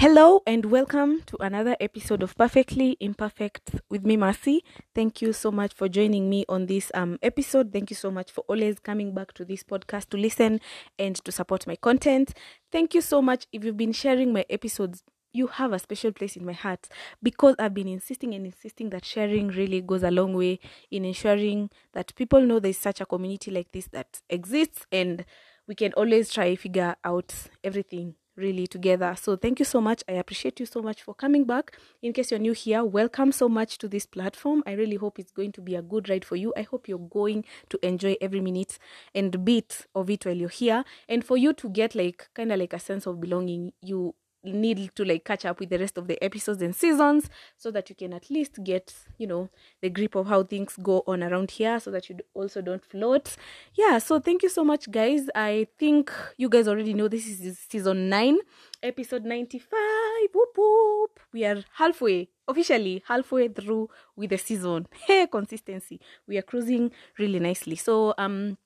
Hello and welcome to another episode of Perfectly Imperfect with me, Mercy. Thank you so much for joining me on this um episode. Thank you so much for always coming back to this podcast to listen and to support my content. Thank you so much if you've been sharing my episodes. You have a special place in my heart because I've been insisting and insisting that sharing really goes a long way in ensuring that people know there's such a community like this that exists and we can always try figure out everything really together. So thank you so much. I appreciate you so much for coming back. In case you're new here, welcome so much to this platform. I really hope it's going to be a good ride for you. I hope you're going to enjoy every minute and bit of it while you're here. And for you to get like kind of like a sense of belonging, you need to like catch up with the rest of the episodes and seasons so that you can at least get you know the grip of how things go on around here so that you also don't float. Yeah so thank you so much guys. I think you guys already know this is season 9 episode 95 whoop whoop. We are halfway officially halfway through with the season. Hey consistency. We are cruising really nicely. So um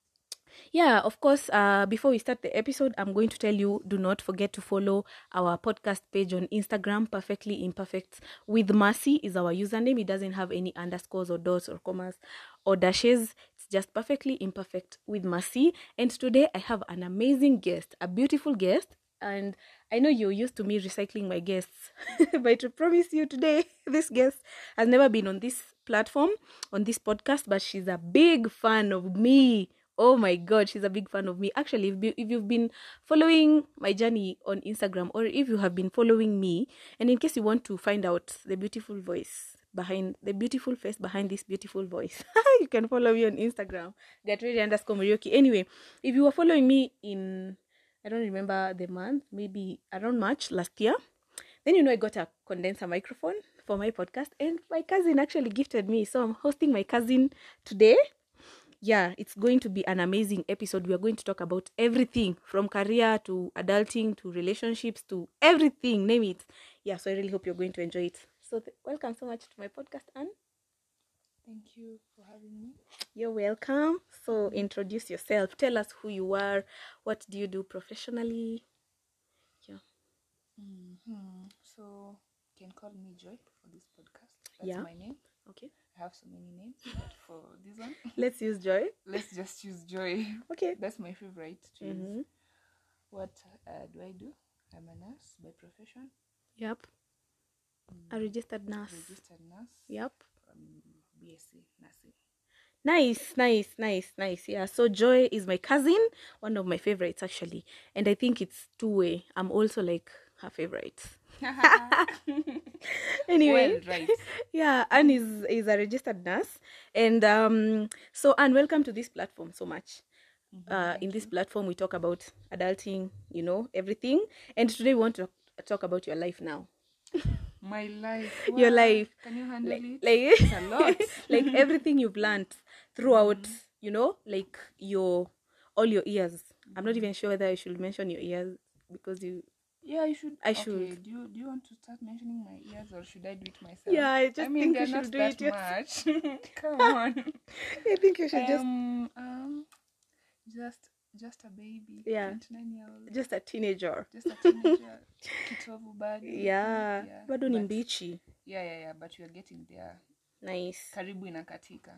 yeah of course uh before we start the episode i'm going to tell you do not forget to follow our podcast page on instagram perfectly imperfect with mercy is our username. It doesn't have any underscores or dots or commas or dashes. It's just perfectly imperfect with mercy. And today i have an amazing guest a beautiful guest. And I know you're used to me recycling my guests, but I promise you today, this guest has never been on this platform, on this podcast, but she's a big fan of me. Oh my god, she's a big fan of me. Actually, if, you- if you've been following my journey on Instagram, or if you have been following me, and in case you want to find out the beautiful voice behind the beautiful face behind this beautiful voice, you can follow me on Instagram, get ready underscore Morioki. Anyway, if you were following me in I don't remember the month, maybe around March last year. Then you know I got a condenser microphone for my podcast, and my cousin actually gifted me. So I'm hosting my cousin today. Yeah, it's going to be an amazing episode. We are going to talk about everything from career to adulting to relationships to everything, name it. Yeah, so I really hope you're going to enjoy it. So th- welcome so much to my podcast, Anne. Thank you for having me. You're welcome. So introduce yourself. Tell us who you are. What do you do professionally? Yeah. hmm So you can call me Joy for this podcast. That's Yeah. my name. Okay. I have so many names, but for this one, Let's use joy. let's just use Joy. Okay. That's my favorite. To use. Mm-hmm. What uh, do I do? I'm a nurse by profession. Yep. A registered nurse. Registered nurse. Yep. Um, BSc nursing. Nice, nice, nice, nice. Yeah. So Joy is my cousin, one of my favorites actually, and I think it's two way. I'm also like her favorite. Anyway, well, right. yeah, Anne is is a registered nurse, and um, so Anne, welcome to this platform so much. Uh, in this platform, we talk about adulting, you know, everything, and today we want to talk about your life now. My life. Your life. Can you handle like it? like a lot. like everything you've learned throughout you know like your all your years i'm not even sure whether i should mention your years because you Yeah, you should. I okay, should. Do you do you want to start mentioning my ears, or should I do it myself? Yeah, I just I mean, think you they're should not do that it much. Come on. i think you should just um, um, just just a baby. Yeah. Twenty-nine year old. just a teenager Just a teenager. Kitovu bado. yeah, bado ni but- mbichi Yeah, yeah, yeah. But we are getting there. nice Karibu inakatika.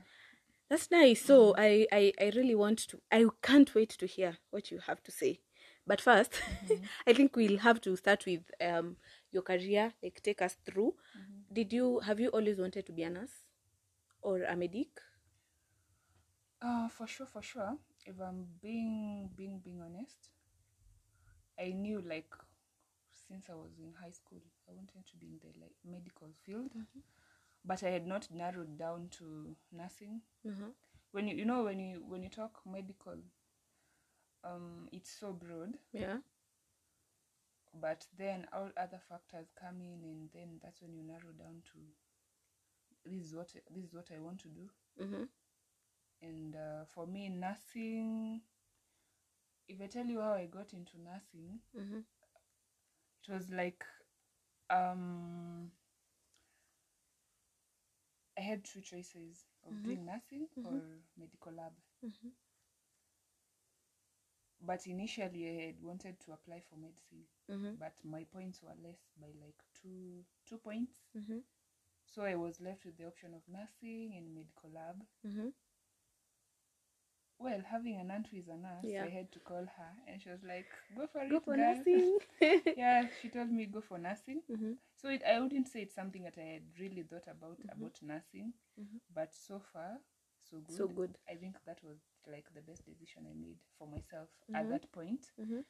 that's nice so I, I i really want to i can't wait to hear what you have to say but 1st i think we'll have to start with um your career like take us through did you have you always wanted to be a nurse or a medic Uh, for sure, for sure. If I'm being being being honest, I knew like since I was in high school, I wanted to be in the like medical field, but I had not narrowed down to nursing. uh-huh. When you you know when you when you talk medical, um, it's so broad. yeah But then all other factors come in, and then that's when you narrow down to this is what this is what I want to do. mm-hmm. and uh, for me nursing if i tell you how i got into nursing Mm-hmm. it was like um i had two choices of Mhm. doing nursing Mhm. or medical lab Mm-hmm. But initially I had wanted to apply for medicine, Mm-hmm. but my points were less by like two two points. Mm-hmm. So I was left with the option of nursing and medical lab. Mm-hmm. Well, having an aunt who is a nurse, Yeah. I had to call her, and she was like, "Go for Go it, for girl." nursing. yeah, she told me go for nursing. mm-hmm. So it, I wouldn't say it's something that I had really thought about Mhm. about nursing, Mhm. but so far, so good. So good. I think that was like the best decision I made for myself Mhm. at that point. Mm-hmm.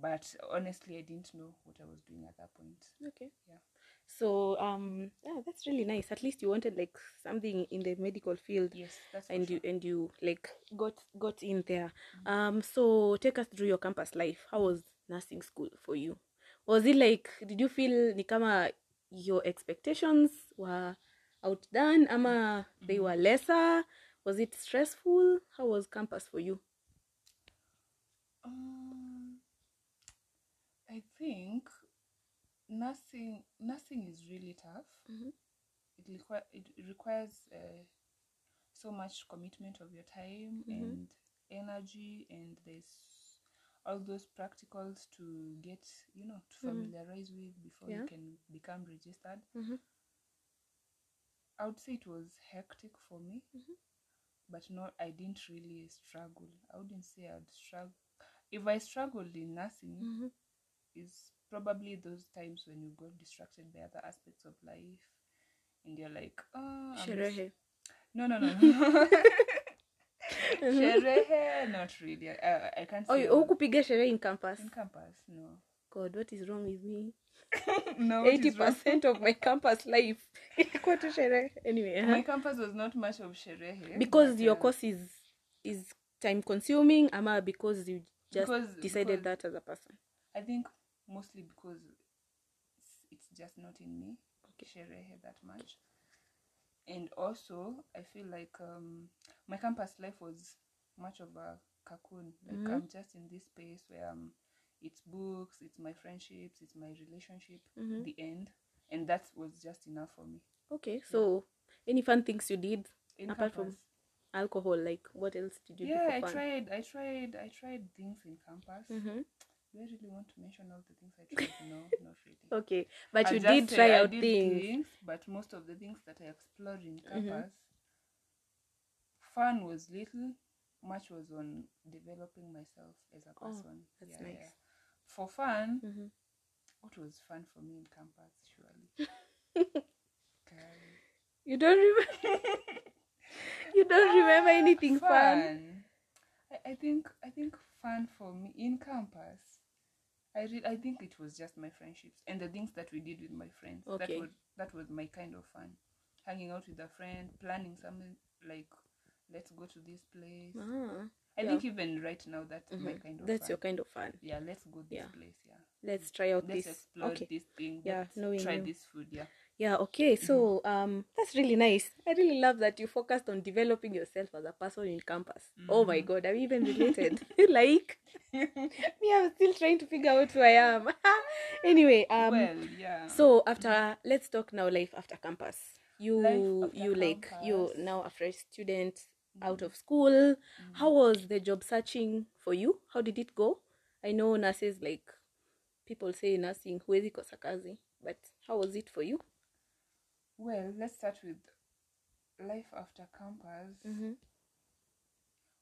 But honestly, I didn't know what I was doing at that point. Okay. Yeah. So um yeah, that's really nice. At least you wanted like something in the medical field Yes, that's and sure. you and you like got got in there. Um so take us through your campus life. How was nursing school for you? Was it like did you feel ni kama your expectations were outdone ama they were lesser? Was it stressful? How was campus for you? Um, I think nursing nursing is really tough. Mhm. It, require, it requires uh, so much commitment of your time Mhm. and energy, and there's all those practicals to get you know to Mhm. familiarize with before Yeah. you can become registered. Mhm. I would say it was hectic for me, Mhm. But not. I didn't really struggle. I wouldn't say I'd struggle. If I struggled in nursing, Mhm. is probably those times when you got distracted by other aspects of life and you're like, oh, Sherehe. no, no, no, no. Sherehe, not really. I, I can't Oh, say you- I was- hukupiga sherehe in campus. in campus. No, God, what is wrong with me? no. 80% of my campus life ilikuwa tu sherehe. Anyway, My uh-huh. campus was not much of sherehe because but, your uh, course is is time consuming, ama because you just Because- decided because- that as a person. I think mostly because it's, it's just not in me Okay. sherehe that much. And also, I feel like um, my campus life was much of a cocoon. Like Mhm. I'm just in this space where um, it's books, it's my friendships, it's my relationship, Mhm. the end, and that was just enough for me. Okay, so any fun things you did? In Apart from Alcohol, like what else did you yeah, I do for fun? tried, I tried, I tried things in campus. hmm Do I really want to mention all the things I tried? No, not really. Okay, but I'll you did try out did things. but most of the things that I explored in Mhm. campus, fun was little. Much was on developing myself as a person. Oh, person. that's nice. For fun, hmm what was fun for me in campus? Surely, You don't remember? you don't remember anything fun? fun. I, I think I think fun for me in campus. I re- I think it was just my friendships and the things that we did with my friends. Okay. That was that was my kind of fun. Hanging out with a friend, planning something like let's go to this place. Ah, I yeah. think even right now that's my mhm. kind of That's fun. your kind of fun. yeah, let's go this Yeah. place, yeah. Let's try out Let's this. explore Okay. this thing. Yeah, let's knowing try you. this food, yeah. Yeah, okay. So um that's really nice. I really love that you focused on developing yourself as a person in campus. Oh my Mhm. god, are we even related? like me, I'm still trying to figure out who I am. anyway, um well, yeah. so after let's talk now life after campus. You after you like you campus. now a fresh student out of school. Mhm. How was the job searching for you? How did it go? I know nurses like people say nursing huwezi kosa kazi, but how was it for you? Well, let's start with life after campus. Mm-hmm.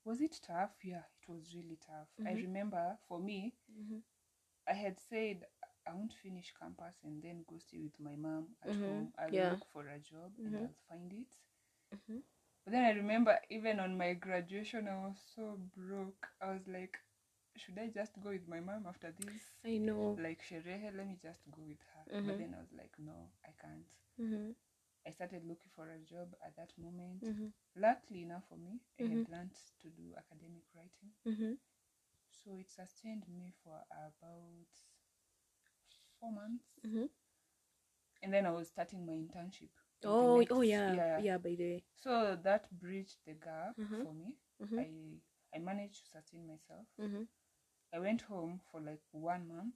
Was it tough? Yeah, it was really tough. I Mhm. remember for me, Mm-hmm. I had said I won't finish campus and then go stay with my mom at Mhm, home. I'll yeah. look for a job and I'll find it. Mm-hmm. But then I remember even on my graduation, I was so broke. I was like, should I just go with my mom after this? I know. Like, Sherehe, let me just go with her. Mhm. But then I was like, no, I can't. Mm-hmm. I started looking for a job at that moment. Mm-hmm. Luckily enough for me, I had learned to do academic writing. Mm-hmm. So it sustained me for about four months. Mm-hmm. And then I was starting my internship. Oh, next- oh yeah, yeah. By the way, So that bridged the gap Mhm. for me. Mhm. I I managed to sustain myself. mm-hmm. I went home for like one month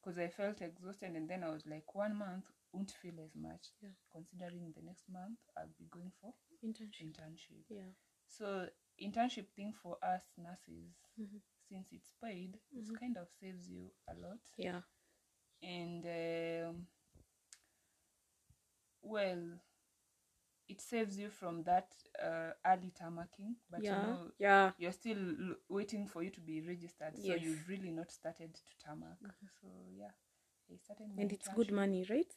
because I felt exhausted, and then I was like, one month won't feel as much, Yeah. considering the next month I'll be going for internship. internship. Yeah. So internship thing for us nurses Mhm. since it's paid, it Mhm. kind of saves you a lot. Yeah. And um, well, it saves you from that uh, early tarmacking, but yeah. you know yeah. you're still l- waiting for you to be registered, so you've really not started to tarmac. So yeah, I started. And it's good money, right?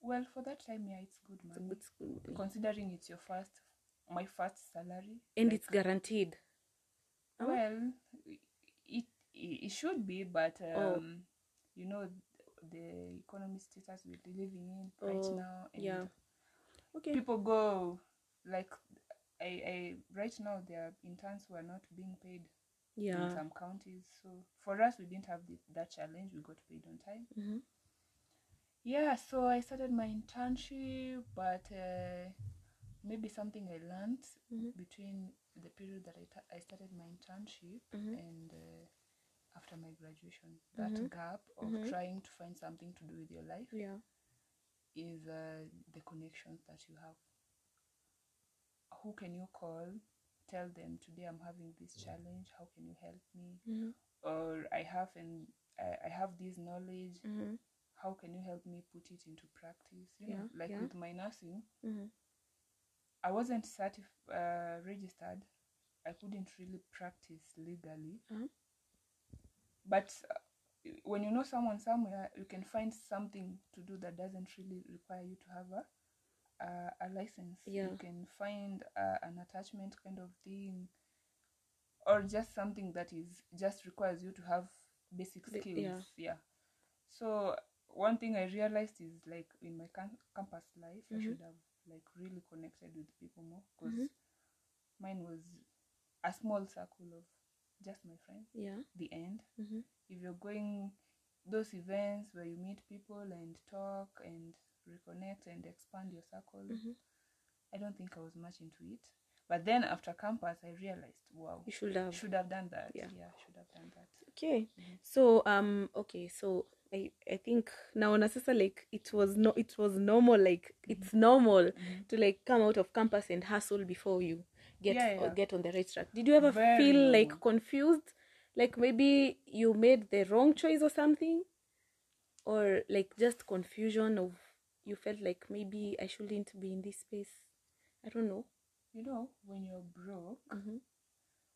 Well, for that time, yeah, it's good It's a money. good school. Considering it's your first, my first salary, And like, it's guaranteed. Oh. well, it it, it should be, but Oh. um, you know the economy status we're living in right Oh, now, and yeah. Okay. people go like I, I right now there are interns who are not being paid in Yeah. some counties. So for us, we didn't have the, that challenge. We got paid on time. hmm Yeah, so I started my internship, but uh, maybe something I learned Mhm. between the period that I, ta- I started my internship Mhm. and uh, after my graduation, that Mhm. gap of Mhm. trying to find something to do with your life Yeah. is uh, the connections that you have. Who can you call? Tell them today I'm having this challenge. How can you help me? hmm Or I have and I, I have this knowledge. hmm How can you help me put it into practice? You know, like yeah. with my nursing, hmm I wasn't certif- uh, registered. I couldn't really practice legally. But uh, when you know someone somewhere, you can find something to do that doesn't really require you to have a a, a license. Yeah. You can find uh, an attachment kind of thing, or just something that is just requires you to have basic skills. yeah. yeah. So one thing I realized is like in my cam- campus life, I Mhm. should have like really connected with people more because Mhm. mine was a small circle of just my friends. Yeah. The end. hmm If you're going those events where you meet people and talk and reconnect and expand your circle, hmm I don't think I was much into it. But then after campus, I realized, wow, You should have. should have done that. Yeah. yeah should have done that. Okay. Mhm. So um okay, so I I think now na sasa like it was no it was normal like it's normal Mhm. to like come out of campus and hustle before you get Yeah, or yeah. get on the right track. Did you ever Very feel like confused? Like maybe you made the wrong choice or something? Or like just confusion of you felt like maybe I shouldn't be in this space. I don't know. You know, when you're broke, Mm-hmm.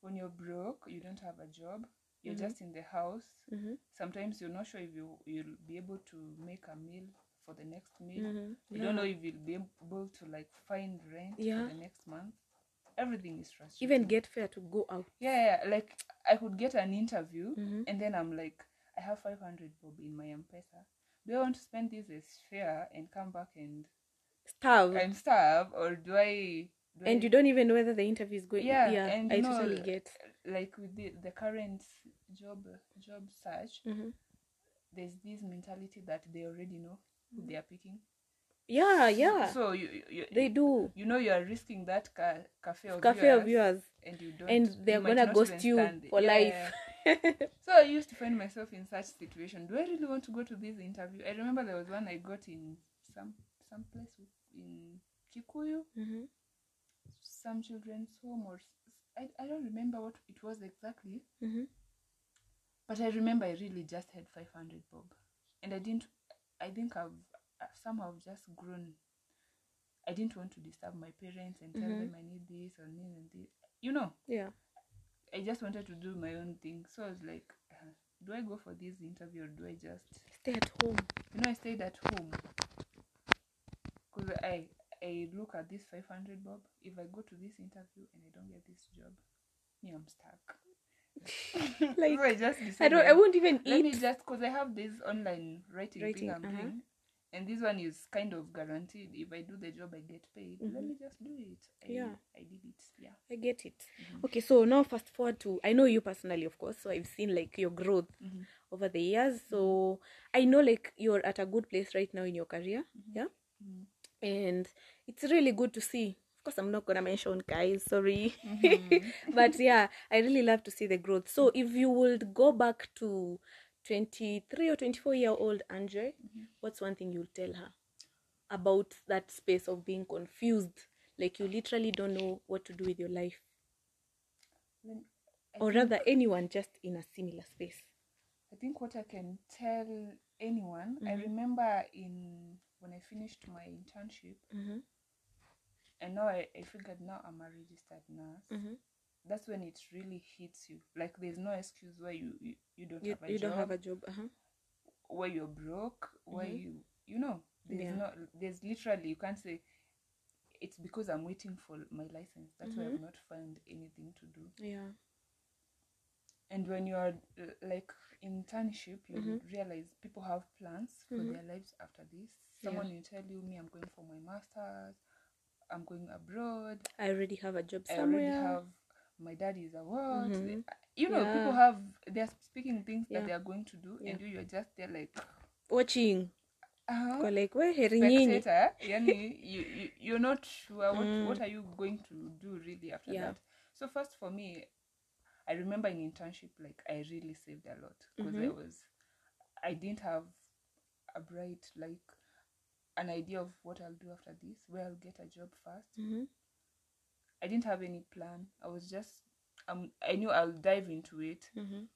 when you're broke, you don't have a job, you're Mhm. just in the house. Mm-hmm. Sometimes you're not sure if you you'll be able to make a meal for the next meal. Mm-hmm. You don't know if you'll be able to like find rent Yeah. for the next month. Everything is frustrating. even get fair to go out. yeah, yeah, like I could get an interview Mm-hmm. and then I'm like, I have 500 bob in my M-Pesa. Do I want to spend this as fare and come back and Starve. and starve, or do I? Do and I, you don't even know whether the interview is going Yeah, yeah and i know, totally get like with the, the current job job search, hmm there's this mentality that they already know who they are picking. Yeah yeah So you you, they do you know you are risking that ca- cafe of cafe of yours, yours and you don't and they're gonna ghost you for Yeah, life so I used to find myself in such situation. Do I really want to go to this interview? I remember there was one I got in some some place in Kikuyu, hmm some children's home, or I, I don't remember what it was exactly. hmm But I remember I really just had 500 bob. And I didn't, I think I've, I've just grown. I didn't want to disturb my parents and tell Mhm. them I need this or need and this. You know, yeah I just wanted to do my own thing. So I was like, uh, do I go for this interview or do I just, stay at home you know, I stayed at home. Because I, I look at this 500 bob. If I go to this interview and I don't get this job, me, I'm stuck. Like, so I just i don't i won't even let me just because I have this online writing, Writing, thing I'm uh-huh. doing, and this one is kind of guaranteed. If I do the job, I get paid. Let Mhm. me just do it. I, Yeah. I did it. Yeah. i get it Mhm. okay so now fast forward to i know you personally of course so i've seen like your growth Mhm. over the years so i know like you're at a good place right now in your career yeah Mhm. and it's really good to see of course i'm not gonna mention guys sorry but yeah i really love to see the growth so if you would go back to 23 or 24 year old andre Mhm. what's one thing you'll tell her about that space of being confused like you literally don't know what to do with your life Then I or rather anyone just in a similar space I think what I can tell anyone, I Mhm. remember in when I finished my internship, mm-hmm. and now I, I figured now I'm a registered nurse. Mm-hmm. That's when it really hits you. Like there's no excuse why you you, you don't you, have a you job, don't have a job uh-huh. why you're broke, why Mhm. you you know. There's Yeah. no there's literally you can't say it's because I'm waiting for my license. That's why Mhm. I've not found anything to do. yeah and when you're uh, like internship you Mhm. realize people have plans for Mhm. their lives after this Yeah. someone will tell you me i'm going for my masters i'm going abroad i already have a job i already have my dad is a what Mhm. you know people have they're speaking things Yeah. that they are going to do Yeah. and you you're just there like watching uh-huh. kwa like we heri nyinyi yani you, you you're not sure what Mm. what are you going to do really after Yeah. that so first for me i remember in internship like i really saved a lot because i Mhm. was i didn't have a bright like an idea of what i'll do after this where i'll get a job first Mhm. I didn't have any plan. I was just um, i knew i'll dive into it. Mhm.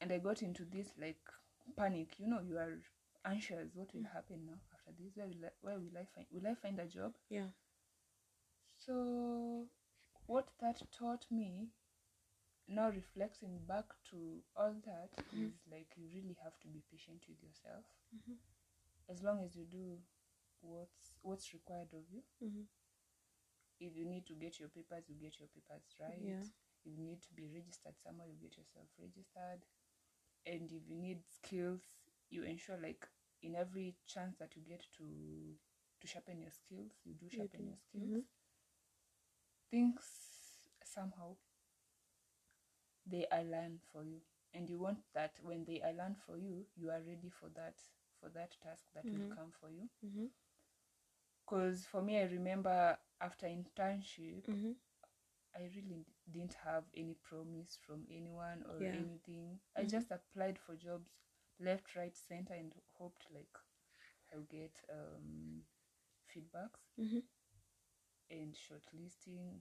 and i got into this like panic. You know you are anxious. What will happen now after this? Where will I, where will i find will i find a job? Yeah. So what that taught me now reflecting back to all that is Mhm. like you really have to be patient with yourself. Mhm. as long as you do what's what's required of you. Mhm. If you need to get your papers you get your papers right Yeah. if you need to be registered somewhere you get yourself registered and if you need skills you ensure like in every chance that you get to to sharpen your skills you do sharpen do. your skills Mhm. things somehow they align for you and you want that when they align for you you are ready for that for that task that will Mhm. come for you Mhm. Because for me i remember after internship Mhm. I really didn't have any promise from anyone or Yeah. anything. I Mhm. just applied for jobs left, right, center, and hoped like I'll get um, feedbacks Mhm. and shortlisting.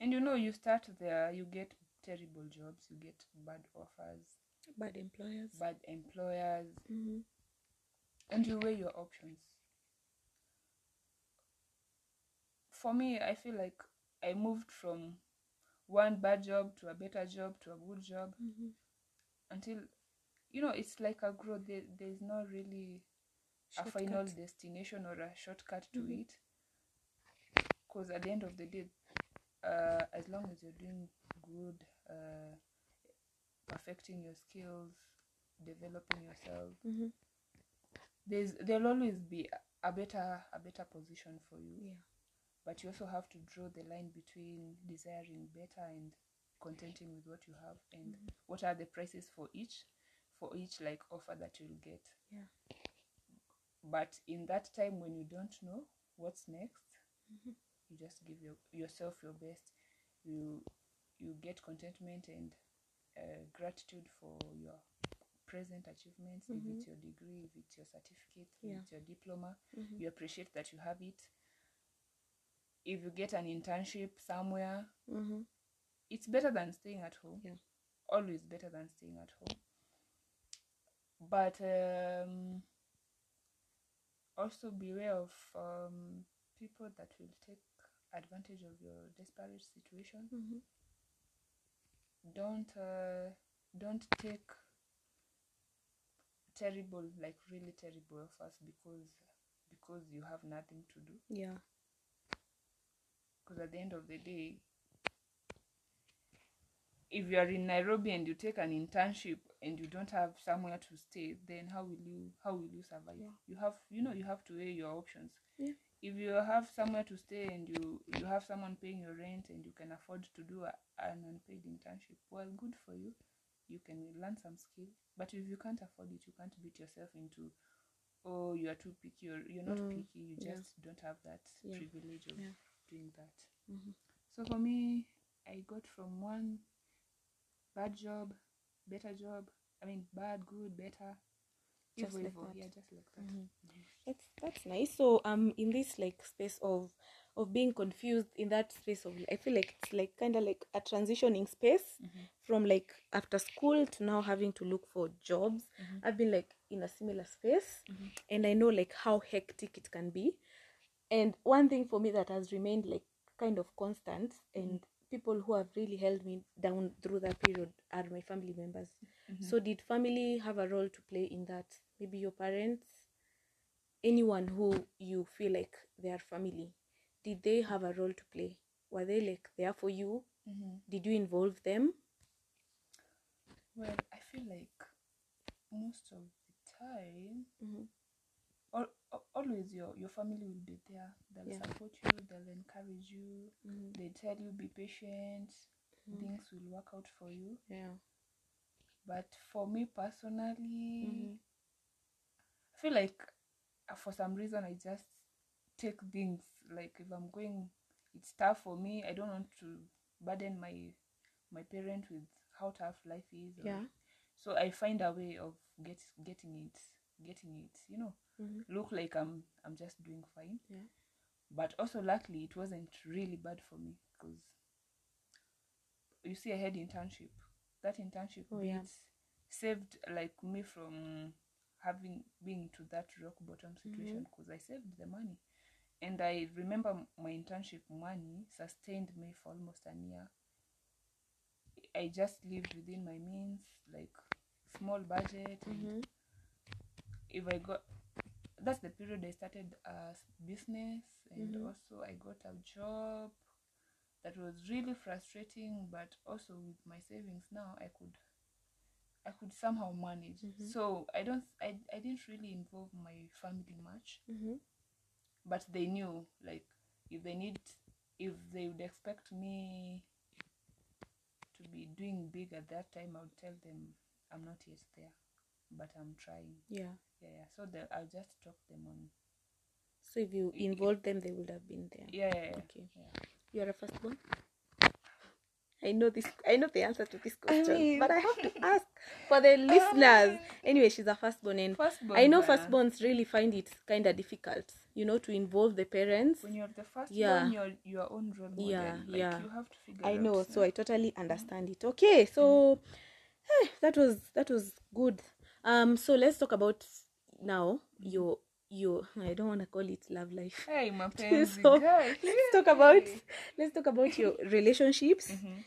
And you know, you start there, you get terrible jobs, you get bad offers, bad employers bad employers, Mhm. and you weigh your options. For me, I feel like I moved from one bad job to a better job to a good job Mhm. until you know it's like a growth there, there's not really a final destination or a shortcut to Mhm. it because at the end of the day uh, as long as you're doing good uh, perfecting your skills developing yourself Mhm. there's there'll always be a- a better a better position for you yeah but you also have to draw the line between desiring better and contenting with what you have and Mhm. what are the prices for each for each like offer that you'll get Yeah. but in that time when you don't know what's next Mhm. you just give your, yourself your best you you get contentment and uh, gratitude for your present achievements if Mhm. it's your degree if it's your certificate if it's your diploma Mhm. you appreciate that you have it if you get an internship somewhere Mhm. it's better than staying at home Yeah. always better than staying at home but um also beware of um people that will take advantage of your desperate situation Mhm. don't uh, don't take terrible like really terrible offers because because you have nothing to do yeah because at the end of the day if you are in nairobi and you take an internship and you don't have somewhere to stay then how will you how will you survive Yeah. you have you know you have to weigh your options Yeah. if you have somewhere to stay and you you have someone paying your rent and you can afford to do a, an unpaid internship well good for you you can learn some skill but if you can't afford it you can't beat yourself into oh you are too picky or you're not Mm, picky you yeah. just don't have that Yeah. privilege of Yeah. Doing that Mhm. so for me, I got from one bad job, better job. I mean, bad, good, better. Just Hivyo like hivyo, that. yeah just like that Mhm. That's that's nice. So um in this like space of of being confused in that space of I feel like it's like kind of like a transitioning space Mhm. from like after school to now having to look for jobs. Mhm. I've been like in a similar space Mhm. and I know like how hectic it can be. And one thing for me that has remained like kind of constant and people who have really held me down through that period are my family members. Mhm. So did family have a role to play in that? Maybe your parents, anyone who you feel like they are family, did they have a role to play? Were they like there for you? Mhm. Did you involve them? well i feel like most of the time Mm-hmm. al- always your your family will be there they'll Yeah. support you they'll encourage you Mm-hmm. they tell you be patient Mhm. things will work out for you Yeah. but for me personally Mhm. i feel like uh, for some reason i just take things like if i'm going it's tough for me i don't want to burden my my parent with how tough life is or- Yeah. so i find a way of get getting it getting it you know Mhm. look like i'm i'm just doing fine Yeah. but also luckily it wasn't really bad for me because you see i had internship that internship Oh, yeah. saved like me from having being to that rock bottom situation because i saved the money and i remember my internship money sustained me for almost a year i just lived within my means like small budget Mhm. if I got that's the period I started a business and Mhm. also I got a job that was really frustrating but also with my savings now I could I could somehow manage. Mhm. So I don't I, I didn't really involve my family much Mhm. but they knew like if they need if they would expect me to be doing big at that time I would tell them I'm not yet there but I'm trying Yeah. yeah, yeah. So the, I'll just talk them on. So if you I- I- involved them, they would have been there. Yeah, yeah, yeah. Okay. yeah. You are a firstborn. I know this. I know the answer to this question, mean- but I have to ask for the listeners. Anyway, she's a firstborn, and Firstborn, I know firstborns uh, really find it kind of difficult, you know, to involve the parents. When you're the first Yeah. you're your own role model. Yeah, like, yeah. You have to figure. I out, know, yeah. so I totally mm-hmm. understand it. Okay, so mm-hmm. eh, that was that was good. Um, so let's talk about now your your. I don't want to call it love life. Hey, mapenzi So, let's talk about let's talk about your relationships Mhm,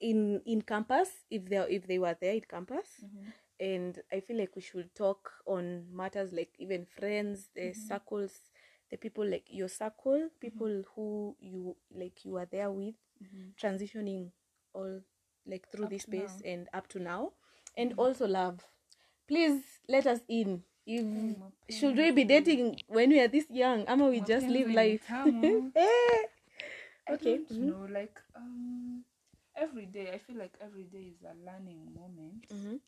in in campus if they if they were there in campus mhm, and i feel like we should talk on matters like even friends the circles the people like your circle people who you like you are there with mhm. transitioning all like through Up this space now. and up to now and also love please let us in if should we be dating when we are this young ama we just live life. Eh. Okay, mhm. know. Like um, every day, I feel like every day is a learning moment. Mhm.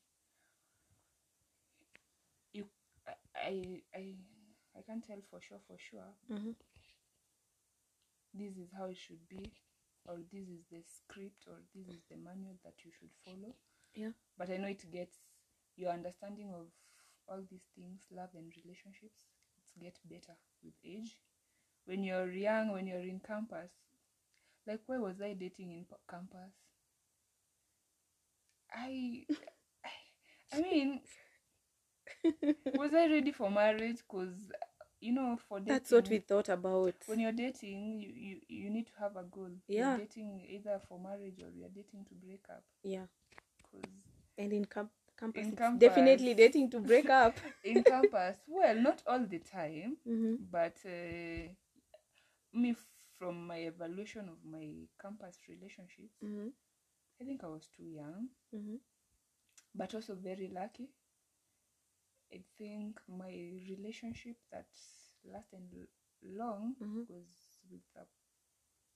You, I, I, I, I can't tell for sure. For sure, Mhm. this is how it should be or this is the script or this is the manual that you should follow Yeah. but i know it gets your understanding of all these things love and relationships it's get better with age when you're young when you're in campus like where was i dating in campus i i mean was i ready for marriage because you know for dating, That's what we thought about. when you're dating you, you you need to have a goal Yeah. you're dating either for marriage or you're dating to break up Yeah. because And in camp- campus, In campus. definitely dating to break up. in campus well not all the time hmm but uh, me from my evaluation of my campus relationships hmm i think i was too young hmm but also very lucky i think my relationship that lasted long Mhm. was with a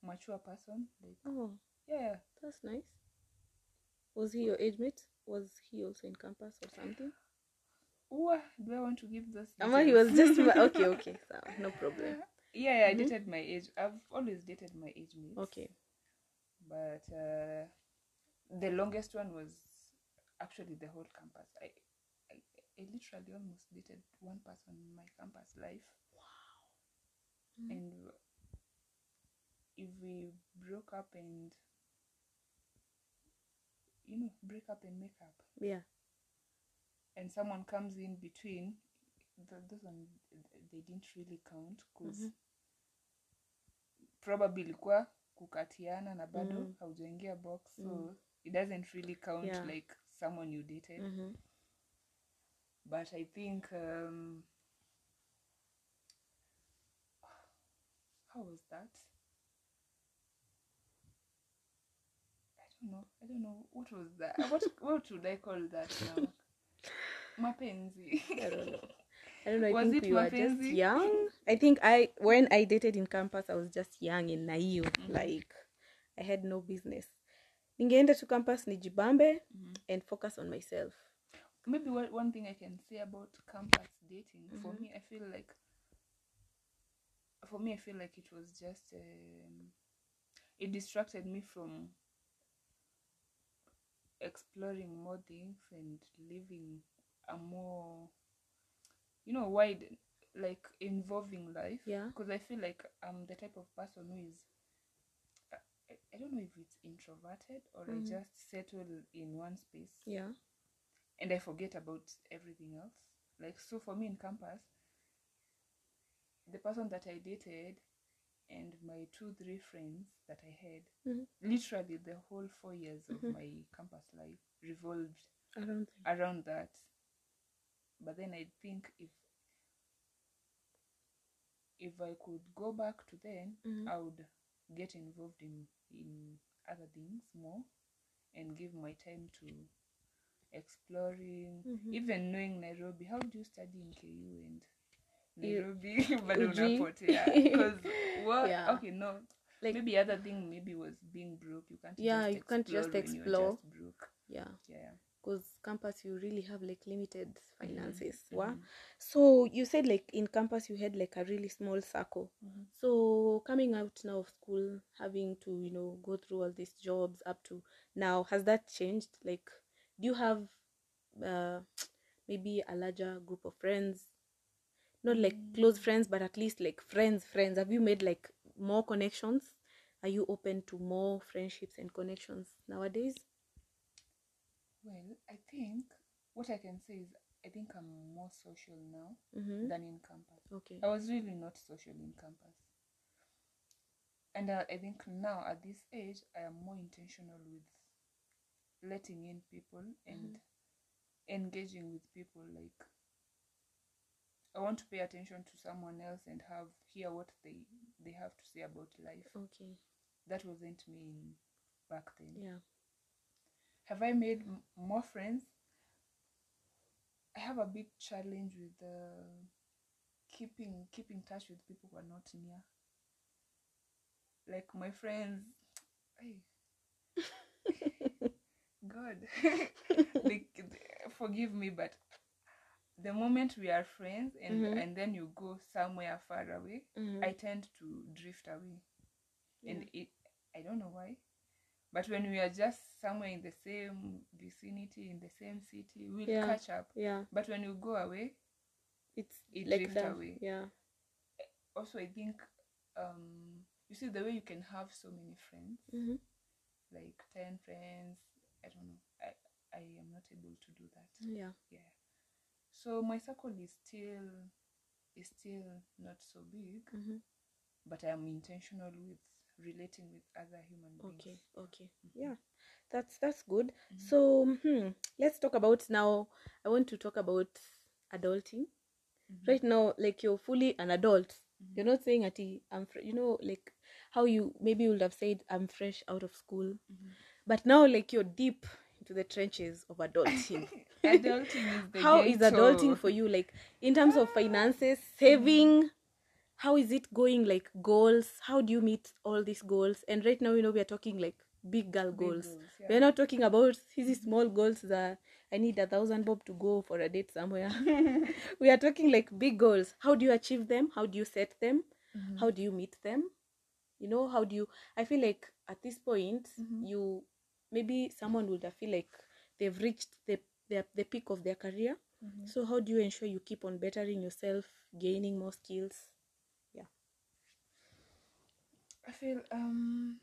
mature person like Oh, yeah that's nice. Was he your age mate? Was he also in campus or something? Ooh, do i want to give those Ama, he was just ma- okay. Okay, so no problem. yeah, yeah i Mhm. dated my age i've always dated my age mates Okay. but uh, the longest one was actually the whole campus I, I I literally almost dated one person in my campus life. Mhm. And if we broke up and you know, break up and make up, Yeah. and someone comes in between, th- those one they didn't really count because Mhm. probably ilikuwa kukatiana na bado Mm. haujaingia box so Mm. it doesn't really count Yeah. like someone you dated Mhm. but i think um how was that don't know i don't know what was that what what would i call that now mapenzi I don't know. I don't know. I Was think it we were just young. I think I when I dated in campus, I was just young and naive. Mhm. Like I had no business. Ningeenda to campus nijibambe Mhm. and focus on myself. maybe one, thing i can say about campus dating for Mhm. me i feel like for me i feel like it was just um, it distracted me from exploring more things and living a more you know wide like involving life Yeah. because i feel like i'm the type of person who is I, I- don't know if it's introverted or Mhm. i just settle in one space Yeah. and I forget about everything else. Like so for me in campus, the person that I dated and my two, three friends that I had, Mhm. literally the whole four years of Mhm. my campus life revolved don't around that. But then I think if if I could go back to then, Mhm. I would get involved in in other things more and give my time to exploring Mhm. even knowing nairobi how do you study in ku and nairobi bado Uji. unapotea because what Yeah. okay no Like maybe other thing maybe was being broke you can't Yeah, just you can't just explore when you're explore. just broke yeah, yeah because campus you really have like limited finances. Mhm, Wow. So you said like in campus you had like a really small circle. mhm. So coming out now of school, having to you know go through all these jobs up to now, has that changed? Like, do you have uh, maybe a larger group of friends? Not like close friends, but at least like friends. Friends. Have you made like more connections? Are you open to more friendships and connections nowadays? well i think what i can say is i think i'm more social now Mm-hmm. than in campus Okay. I was really not social in campus. And uh, I think now at this age, I am more intentional with letting in people and engaging with people. Like, I want to pay attention to someone else and have hear what they they have to say about life. Okay. That wasn't me back then. Yeah. Have I made m- more friends? I have a big challenge with uh, keeping keeping touch with people who are not near. Like my friends, hey, God, like forgive me, but the moment we are friends and Mhm. and then you go somewhere far away, Mhm. I tend to drift away, and it I don't know why. But when we are just somewhere in the same vicinity, in the same city, we'll Yeah. catch up. yeah. But when you go away, It's It like drift that. away. Yeah. also I think um you see the way you can have so many friends, Mm-hmm. like ten friends, I don't know. I I am not able to do that. Yeah. Yeah. So my circle is still is still not so big, Mm-hmm. but I am intentional with relating with other human beings. Okay. Okay. Mhm. Yeah. That's that's good. Mhm. So hmm, let's talk about now. I want to talk about adulting. Mhm. Right now, like you're fully an adult. Mhm. You're not saying that I'm, fr- you know, like how you maybe you would have said I'm fresh out of school, Mhm. but now like you're deep into the trenches of adulting. adulting is the how is adulting for you like in terms of finances saving? How is it going like goals? How do you meet all these goals? And right now you know we are talking like big girl Big goals. goals, yeah. we're not talking about these small goals that i need a thousand bob to go for a date somewhere. We are talking like big goals. How do you achieve them? How do you set them? Mhm. how do you meet them? You know how do you i feel like at this point Mhm. you maybe someone would feel like they've reached the, the the peak of their career Mhm. So how do you ensure you keep on bettering yourself, gaining more skills? Yeah. I feel um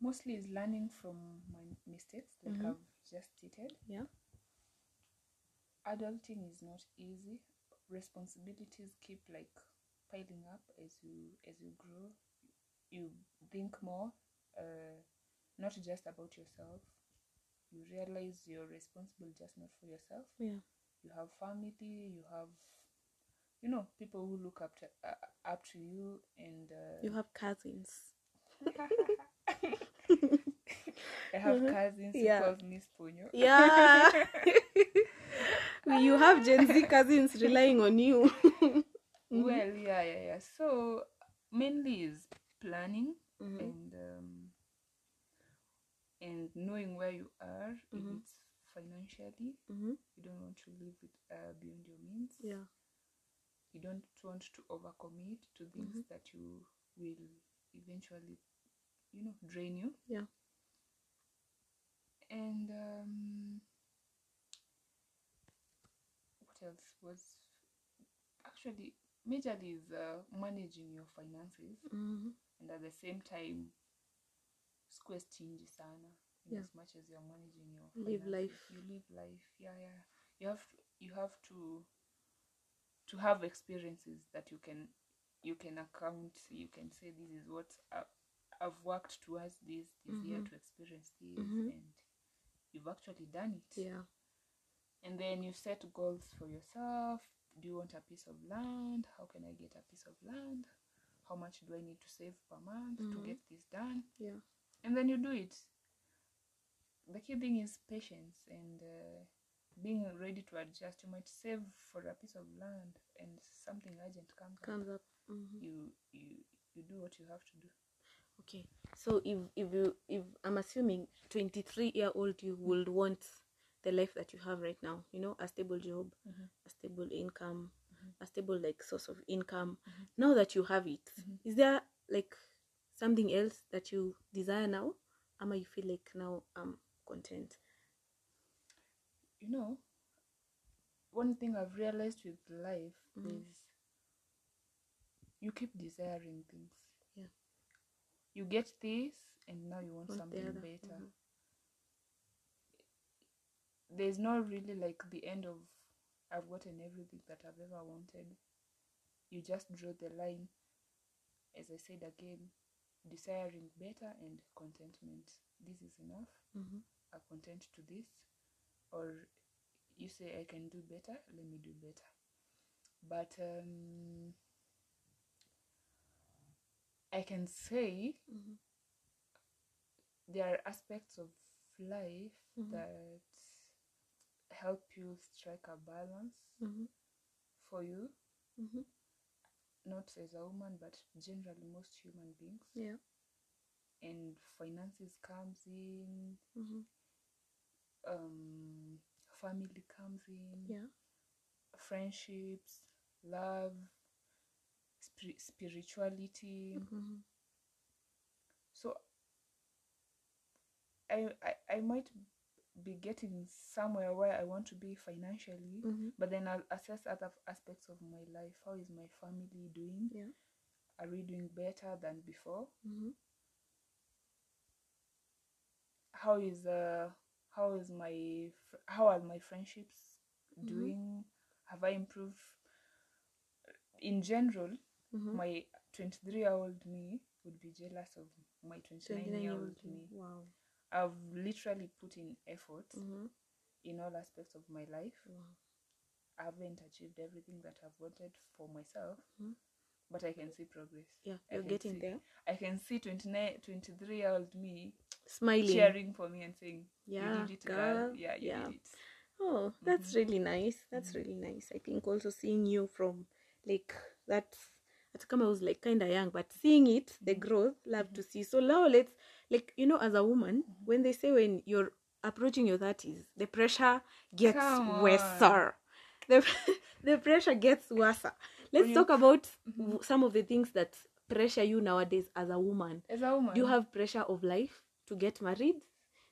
mostly is learning from my mistakes, like Mhm. I've just stated. Yeah. Adulting is not easy. Responsibilities keep like piling up as you as you grow. You think more, uh, not just about yourself. You realize you're responsible just not for yourself. Yeah. You have family. You have, you know, people who look up to uh, up to you, and uh, You have cousins. I have Mhm. cousins Yeah. who calls me Sponyo. Yeah. you have Gen Z cousins relying on you. Well, yeah, yeah, yeah. So mainly is planning Mhm. and um, and knowing where you are. Mhm. If it's financially, Mhm. you don't want to live with uh, beyond your means. Yeah. You don't want to overcommit to things Mhm. that you will eventually, you know, drain you. Yeah. And um, what else was actually majorly is uh, managing your finances Mhm. and at the same time squeeze chingy sana in Yeah. as much as you're managing your Live life. you live life yeah yeah you have to, you have to to have experiences that you can you can account you can say this is what I, i've worked towards this this year Mhm. to experience this Mhm. and you've actually done it Yeah. and then you set goals for yourself do you want a piece of land how can i get a piece of land how much do i need to save per month to Mhm. get this done Yeah. And then you do it the key thing is patience and uh, being ready to adjust you might save for a piece of land and something urgent comes up. Comes up. Mhm. you you you do what you have to do Okay. So if if you if I'm assuming 23 year old you would want the life that you have right now, you know, a stable job, Mhm. a stable income, Mhm. a stable like source of income. Mhm. Now that you have it, Mhm. is there like something else that you desire now? Ama you feel like now I'm content. you know one thing i've realized with life Mhm. is you keep desiring things Yeah. you get this and now you want, Want something better Mhm. there's not really like the end of I've gotten everything that I've ever wanted. You just draw the line, as I said again, desiring better and contentment. This is enough. Mhm. I'm content to this. Or you say I can do better, let me do better. But um, I can say Mhm. there are aspects of life Mhm. that help you strike a balance Mhm. for you Mhm. Not as a woman but generally most human beings Yeah. and finances comes in Mhm. um family comes in Yeah. friendships love spiri- spirituality Mhm. so I, I i might be getting somewhere where i want to be financially Mhm. but then i'll assess other aspects of my life how is my family doing Yeah. are we doing better than before Mhm. how is uh how is my how are my friendships Mhm. doing have i improved in general Mhm. my 23 year old me would be jealous of my 29 year old me Wow. I've literally put in effort Mhm. in all aspects of my life Wow. i haven't achieved everything that i've wanted for myself Mhm. but i can see progress Yeah, I you're getting see- there. i can see 29 23 year old me Smiling. cheering for me and saying Yeah, you did it girl. girl yeah you Yeah. did it Oh, that's Mhm. really nice. That's Mhm. really nice. I think also seeing you from like that I was like kinda young, but seeing it, the Mhm. growth, love to see. So now let's like you know, as a woman, Mhm. when they say when you're approaching your thirties, the pressure gets worse. The the pressure gets worse. Let's you- talk about Mhm. some of the things that pressure you nowadays as a woman. as a woman Do you have pressure of life to get married?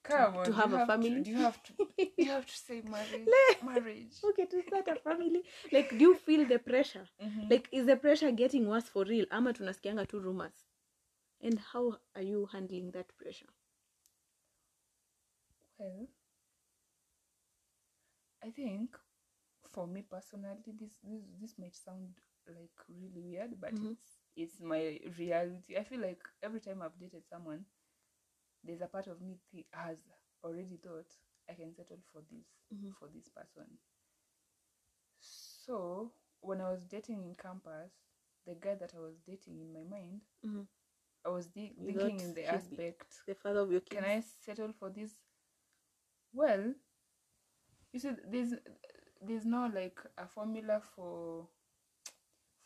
Come on, to have a to- family? do you have to? You have to say marriage. marriage. okay to start a family like do you feel the pressure Mhm. like is the pressure getting worse for real ama tunasikianga tu rumors and how are you handling that pressure Well, I think for me personally, this this this might sound like really weird, but Mhm. it's it's my reality. I feel like every time I've dated someone, there's a part of me th- has already thought I can settle for this Mhm. for this person. So when I was dating in campus, the guy that I was dating in my mind, Mhm. I was You thinking in the aspect the father of your kids can I settle for this? Well, you see, there's there's no like a formula for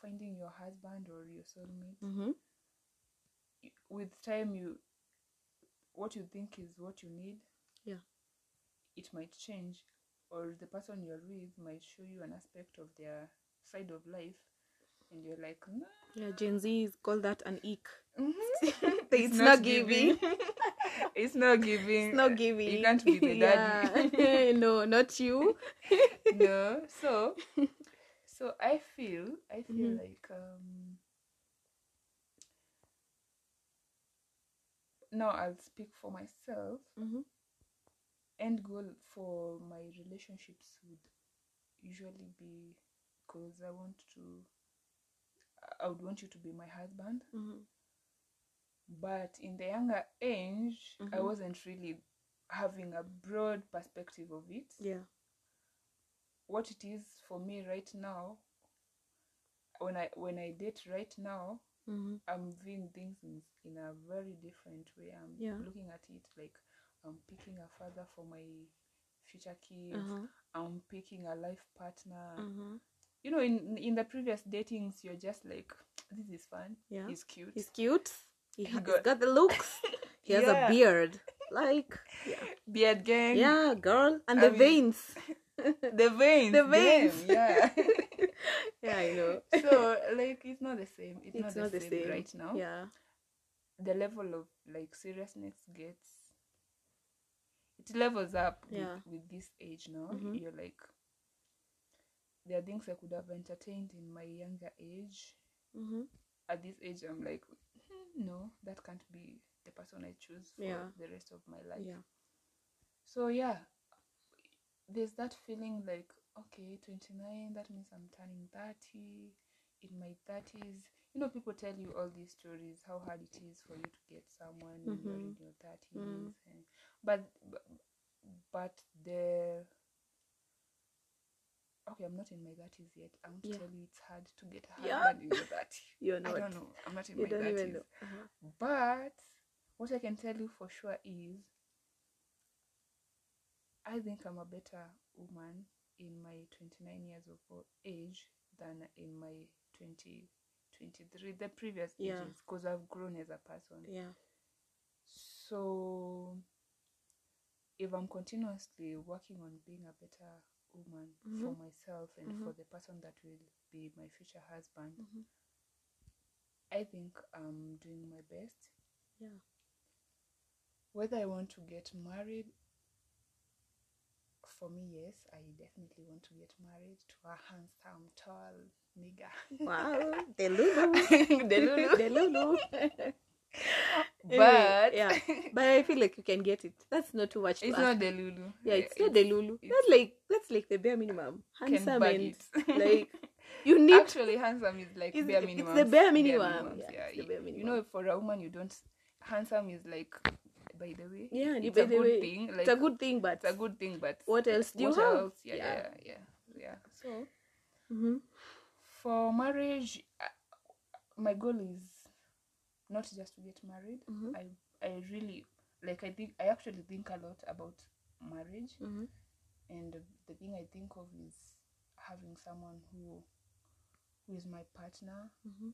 finding your husband or your soulmate. mm-hmm. With time, you what you think is what you need. Yeah. It might change, or the person you're with might show you an aspect of their side of life, and you're like, nah. yeah gen z's call that an ick Mhm. it's, not giving, it's not giving. it's not giving You can't be the daddy. Yeah. no not you no so so i feel i feel Mhm. like um now i'll speak for myself mm-hmm. end goal for my relationships would usually be because i want to i would want you to be my husband Mm-hmm. but in the younger age i Mhm. wasn't really having a broad perspective of it yeah what it is for me right now when i when i date right now mm-hmm. i'm viewing things in, in a very different way i'm Yeah. looking at it like i'm picking a father for my future kids uh-huh. i'm picking a life partner Uh-huh. You know in in the previous datings you're just like this is fun. Yeah. he's cute. He's cute. He He ha- got- got the looks. He has Yeah. a beard. Like yeah. Beard gang. Yeah girl. And I the mean- veins. The veins. The veins. yeah. Yeah i know. So like it's not the same. It's, it's not, the, same right now. Yeah. The level of like seriousness gets it levels up Yeah. with, with this age now. Mhm. you're like there are things i could have entertained in my younger age mm-hmm. at this age i'm like "Hmm, no that can't be the person i choose for Yeah. the rest of my life yeah so yeah there's that feeling like okay 29 that means i'm turning 30 in my 30s you know people tell you all these stories how hard it is for you to get someone when you're in your 30s Mm. and, but but- but the okay i'm not in my 30s yet i want to Yeah. tell you it's hard to get a Yeah. husband in your 30s you're I don't know. I'm not in you my don't 30s even know uh-huh. but what I can tell you for sure is I think I'm a better woman in my 29 years of age than in my 20, 23, the previous Yeah. ages, because I've grown as a person. yeah So if I'm continuously working on being a better woman for Mhm. myself and Mhm. for the person that will be my future husband, Mhm. I think I'm doing my best. yeah Whether I want to get married, for me, yes, I definitely want to get married to a handsome, tall nigga. wow the lulu the Lulu. the lulu But yeah but i feel like you can get it that's not too much it's ask. not the Lulu. yeah it's not the lulu that's like that's like the bare minimum handsome and like you need Actually, handsome is like It's- bare it's minimum. the bare minimum. Yeah, Yeah, it's the bare You know, for a woman, you don't. Handsome is like, by the way. yeah it's by a the good way, thing. Like, it's a good thing but it's a good thing, but what else do you what have? Yeah, Yeah. yeah, yeah, yeah. So Mhm. for marriage, uh, my goal is not just to get married. Mhm. I I really like. I think I actually think a lot about marriage, Mhm. and the, the thing I think of is having someone who who is my partner, Mhm.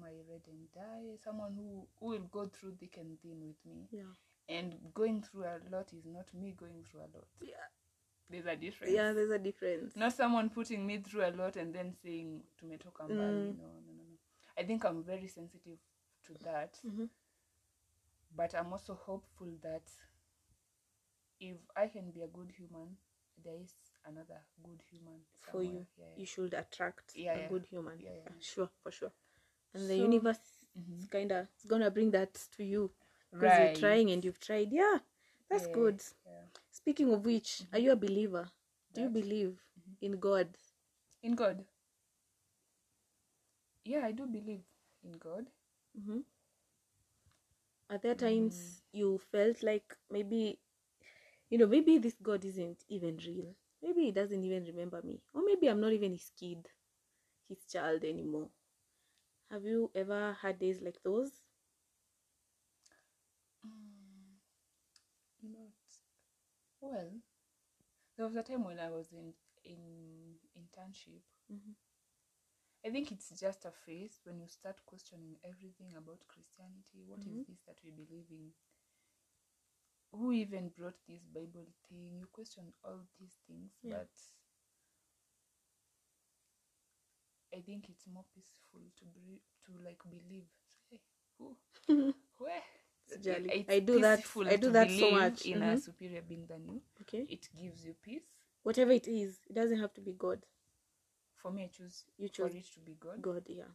my red and die, someone who who will go through thick and thin with me. yeah And going through a lot is not me going through a lot. yeah There's a difference. yeah there's a difference not someone putting me through a lot and then saying tumetoka mbali Mm. no no no no i think i'm very sensitive to that Mhm. but I'm also hopeful that if I can be a good human, there is another good human For you. Yeah, yeah. you should attract Yeah, a good human. Yeah, yeah. Sure, for sure. And the So- universe Mhm. is kind of it's gonna bring that to you because Right. you're trying and you've tried. Yeah, that's good. Speaking of which, are you a believer? Do you believe Mhm. in God? In God. Yeah, I do believe in God. Mm-hmm. Are there times you felt like maybe, you know, maybe this God isn't even real? Maybe he doesn't even remember me. Or maybe I'm not even his kid, his child anymore. Have you ever had days like those? Mm, not well. There was a time when I was in in internship. Mhm. I think it's just a phase when you start questioning everything about Christianity. What is Mhm. this that we believe in? Who even brought this Bible thing? You question all these things, Yeah. but I think it's more peaceful to be, to like believe. Say, who, where? It's I do that- I do that so much. in Mhm. a superior being than you. Okay. It gives you peace. Whatever it is, it doesn't have to be God. For me, I choose You for it to be God. God, yeah.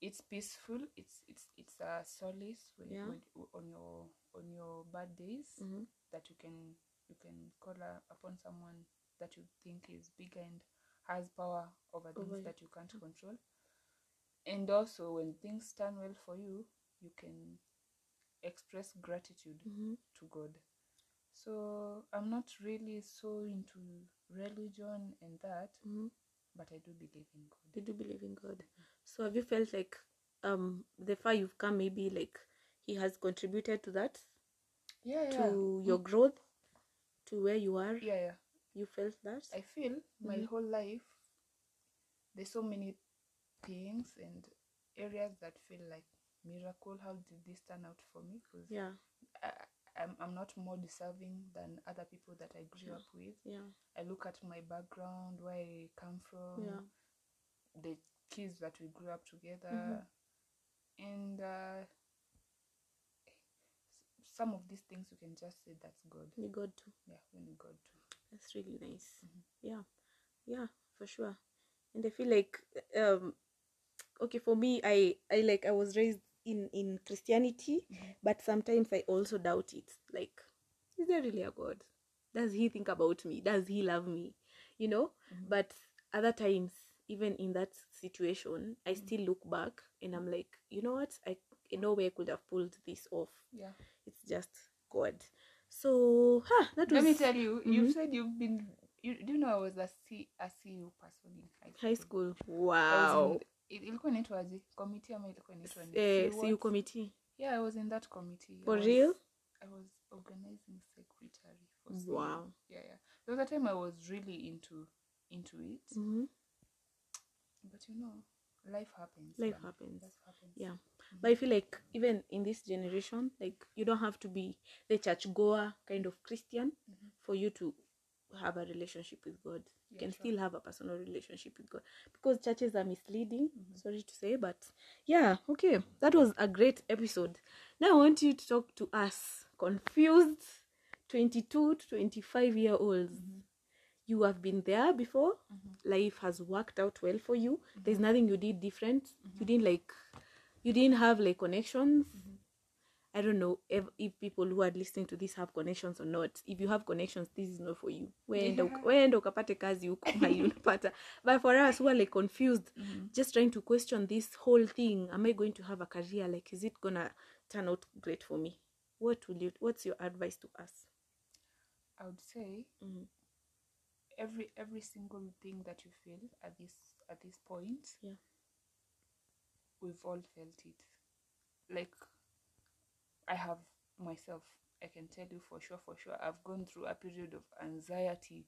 It's peaceful. It's it's it's a solace when, Yeah. when on your on your bad days hmm that you can you can call a, upon someone that you think is bigger and has power over things Over that you can't control. And also, when things turn well for you, you can express gratitude hmm to God. So I'm not really so into religion and that, hmm but I do believe in God. Did You do believe in God. So have you felt like um the far you've come maybe like he has contributed to that? Yeah, to your growth to where you are yeah, yeah. you felt that I feel my Mhm. whole life there's so many things and areas that feel like miracle. How did this turn out for me? Because yeah I'm, I'm not more deserving than other people that I grew Sure. up with. yeah I look at my background, where I come from, yeah the kids that we grew up together, Mhm. and uh, some of these things you can just say that's God. you got too. Yeah, when you God too. that's really nice Mhm. yeah yeah for sure and i feel like um okay for me i i like i was raised in in christianity Mhm. but sometimes i also doubt it like is there really a god does he think about me does he love me you know Mhm. but other times even in that situation i still look back and i'm like you know what i in no way I could have pulled this off Yeah. it's just god so huh, that was Let me tell you, Mhm. you've said you've been. You do you know I was a C a CU person in high school. high school wow ilikuwa inaitwaje committee ama ilikuwa inaitwa eh, what? committee yeah i was in that committee I For was- real? i was organizing secretary for CU. Wow. yeah yeah there was a time i was really into into it hmm but you know life happens Life man. happens. life happens yeah but i feel like even in this generation like you don't have to be the church goer kind of christian Mhm. for you to have a relationship with god you Yeah, can sure. still have a personal relationship with god because churches are misleading Mhm. sorry to say but yeah okay that was a great episode now i want you to talk to us confused 22 to 25 year olds you have been there before Mhm. life has worked out well for you there's Mhm. nothing you did different you didn't like you didn't have like connections Mhm. I don't know if, if people who are listening to this have connections or not if you have connections this is not for you weenda Yeah. weenda ukapate kazi huko unapata but for us who are like confused Mhm. just trying to question this whole thing am i going to have a career like is it gonna turn out great for me what will you what's your advice to us i would say Mhm. every every single thing that you feel at this at this point Yeah. we've all felt it like i have myself i can tell you for sure for sure i've gone through a period of anxiety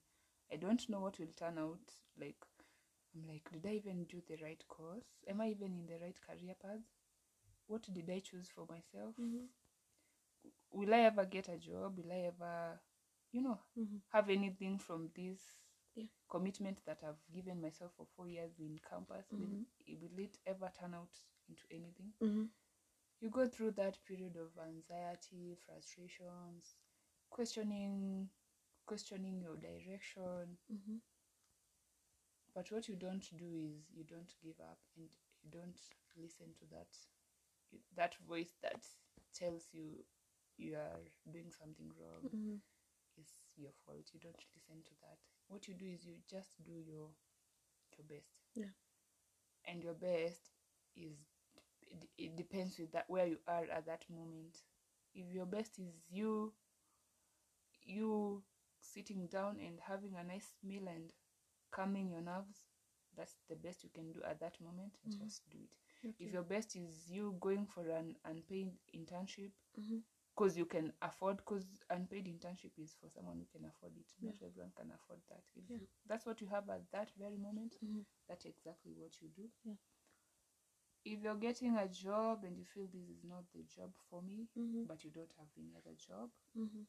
i don't know what will turn out like i'm like did i even do the right course am i even in the right career path what did i choose for myself Mhm. will i ever get a job will i ever you know Mhm. have anything from this Yeah. commitment that I've given myself for four years in campus? Mhm. Will, will it ever turn out into anything? You go through that period of anxiety frustrations questioning questioning your direction Mm-hmm. but what you don't do is you don't give up and you don't listen to that that voice that tells you you are doing something wrong Mm-hmm. is your fault you don't listen to that what you do is you just do your your best Yeah. and your best is it, depends with that where you are at that moment if your best is you you sitting down and having a nice meal and calming your nerves that's the best you can do at that moment Mhm. just do it if your best is you going for an unpaid internship Mm-hmm. because you can afford because unpaid internship is for someone who can afford it not everyone can afford that if Yeah. that's what you have at that very moment Mhm. that's exactly what you do Yeah. If you're getting a job and you feel this is not the job for me Mm-hmm. but you don't have any other job Mm-hmm.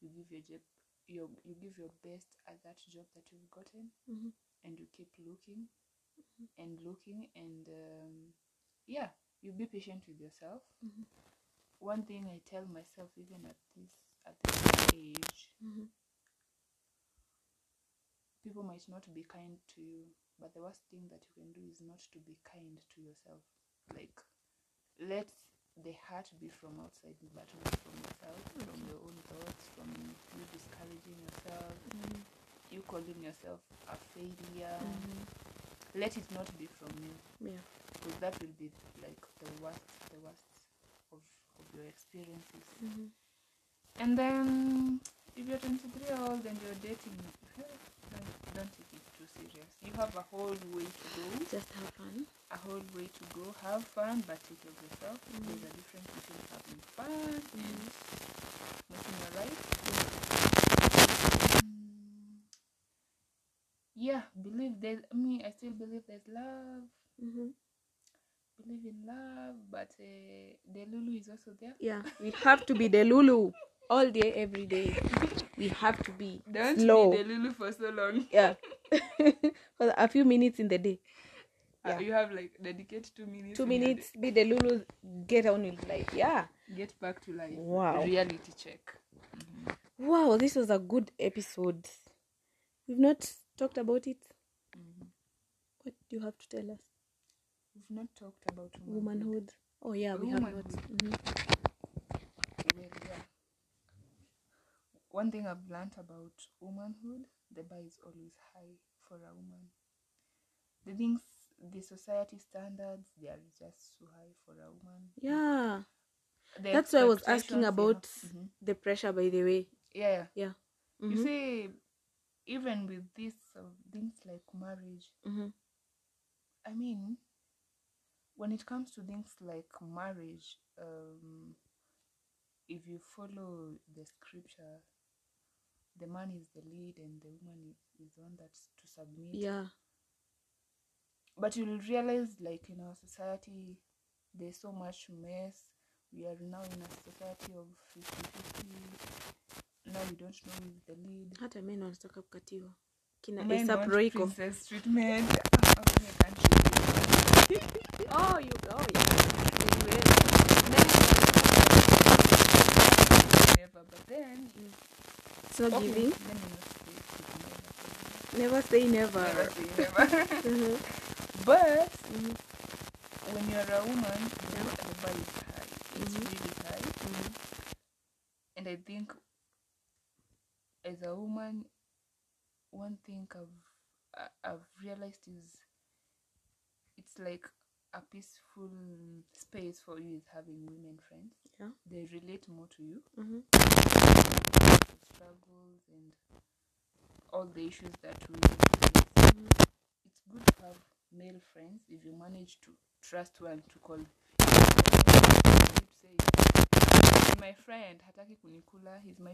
you give your job your, you give your best at that job that you've gotten Mm-hmm. and you keep looking and looking and um, yeah you be patient with yourself Mhm. one thing i tell myself even at this at this age Mm-hmm. people might not be kind to you but the worst thing that you can do is not to be kind to yourself like let the heart be from outside but not from yourself from your own thoughts from you discouraging yourself Mm-hmm. you calling yourself a failure Mm-hmm. let it not be from you Yeah. because that will be like the worst the worst of, of your experiences Mm-hmm. and then if you're 23 year old and you're dating don't, don't take it too serious. You have a whole way to go. Just have fun. a whole way to go. Have fun but take care of yourself. There's a difference between having fun and making your life Mm, yeah believe there's me i still believe there's love. Mm-hmm. believe in love but uh, the lulu is also there. Yeah, we have to be the Lulu all day, every day. We have to be don't slow. be the lulu for so long yeah, for a few minutes in the day. Uh, Yeah. you have like dedicate two minutes Two minutes, be the Lulu. Get on with life. Yeah. get back to life Wow. reality check Wow, this was a good episode. We've not talked about it. Mhm. What do you have to tell us? we've not talked about womanhood. Womanhood. Oh yeah, we have not. Womanhood. Mhm. well yeah one thing i've learnt about womanhood the bar is always high for a woman the things the society standards they are just so high for a woman Yeah, The that's why I was asking about Mhm. the pressure. By the way, yeah, yeah. yeah. you see even with this uh, things like marriage Mhm. I mean, when it comes to things like marriage, um, if you follow the scripture, the man is the lead and the woman is, is the one that's to submit. Yeah. But you'll realize, like in our society, there's so much mess. We are now in a society of 50 50. Now we don't know who's the lead. Hata men wanataka kukatiwa. Kina Men ASAP Royco. princess treatment. Oh. Oh, you. Oh, yeah. It's not Okay, giving. let me not say it, Never say never. never. Say never. Mhm. but Mhm. when you're a woman, the, bar is high. It's Mhm. really high. Mhm. And I think as a woman, one thing I've I've realized is it's like a peaceful space for you is having women friends. Yeah. They relate more to you. Mhm. the struggles and all the issues that we face. It's good to have male friends if you manage to trust one to call. My friend, hataki kunikula, he's my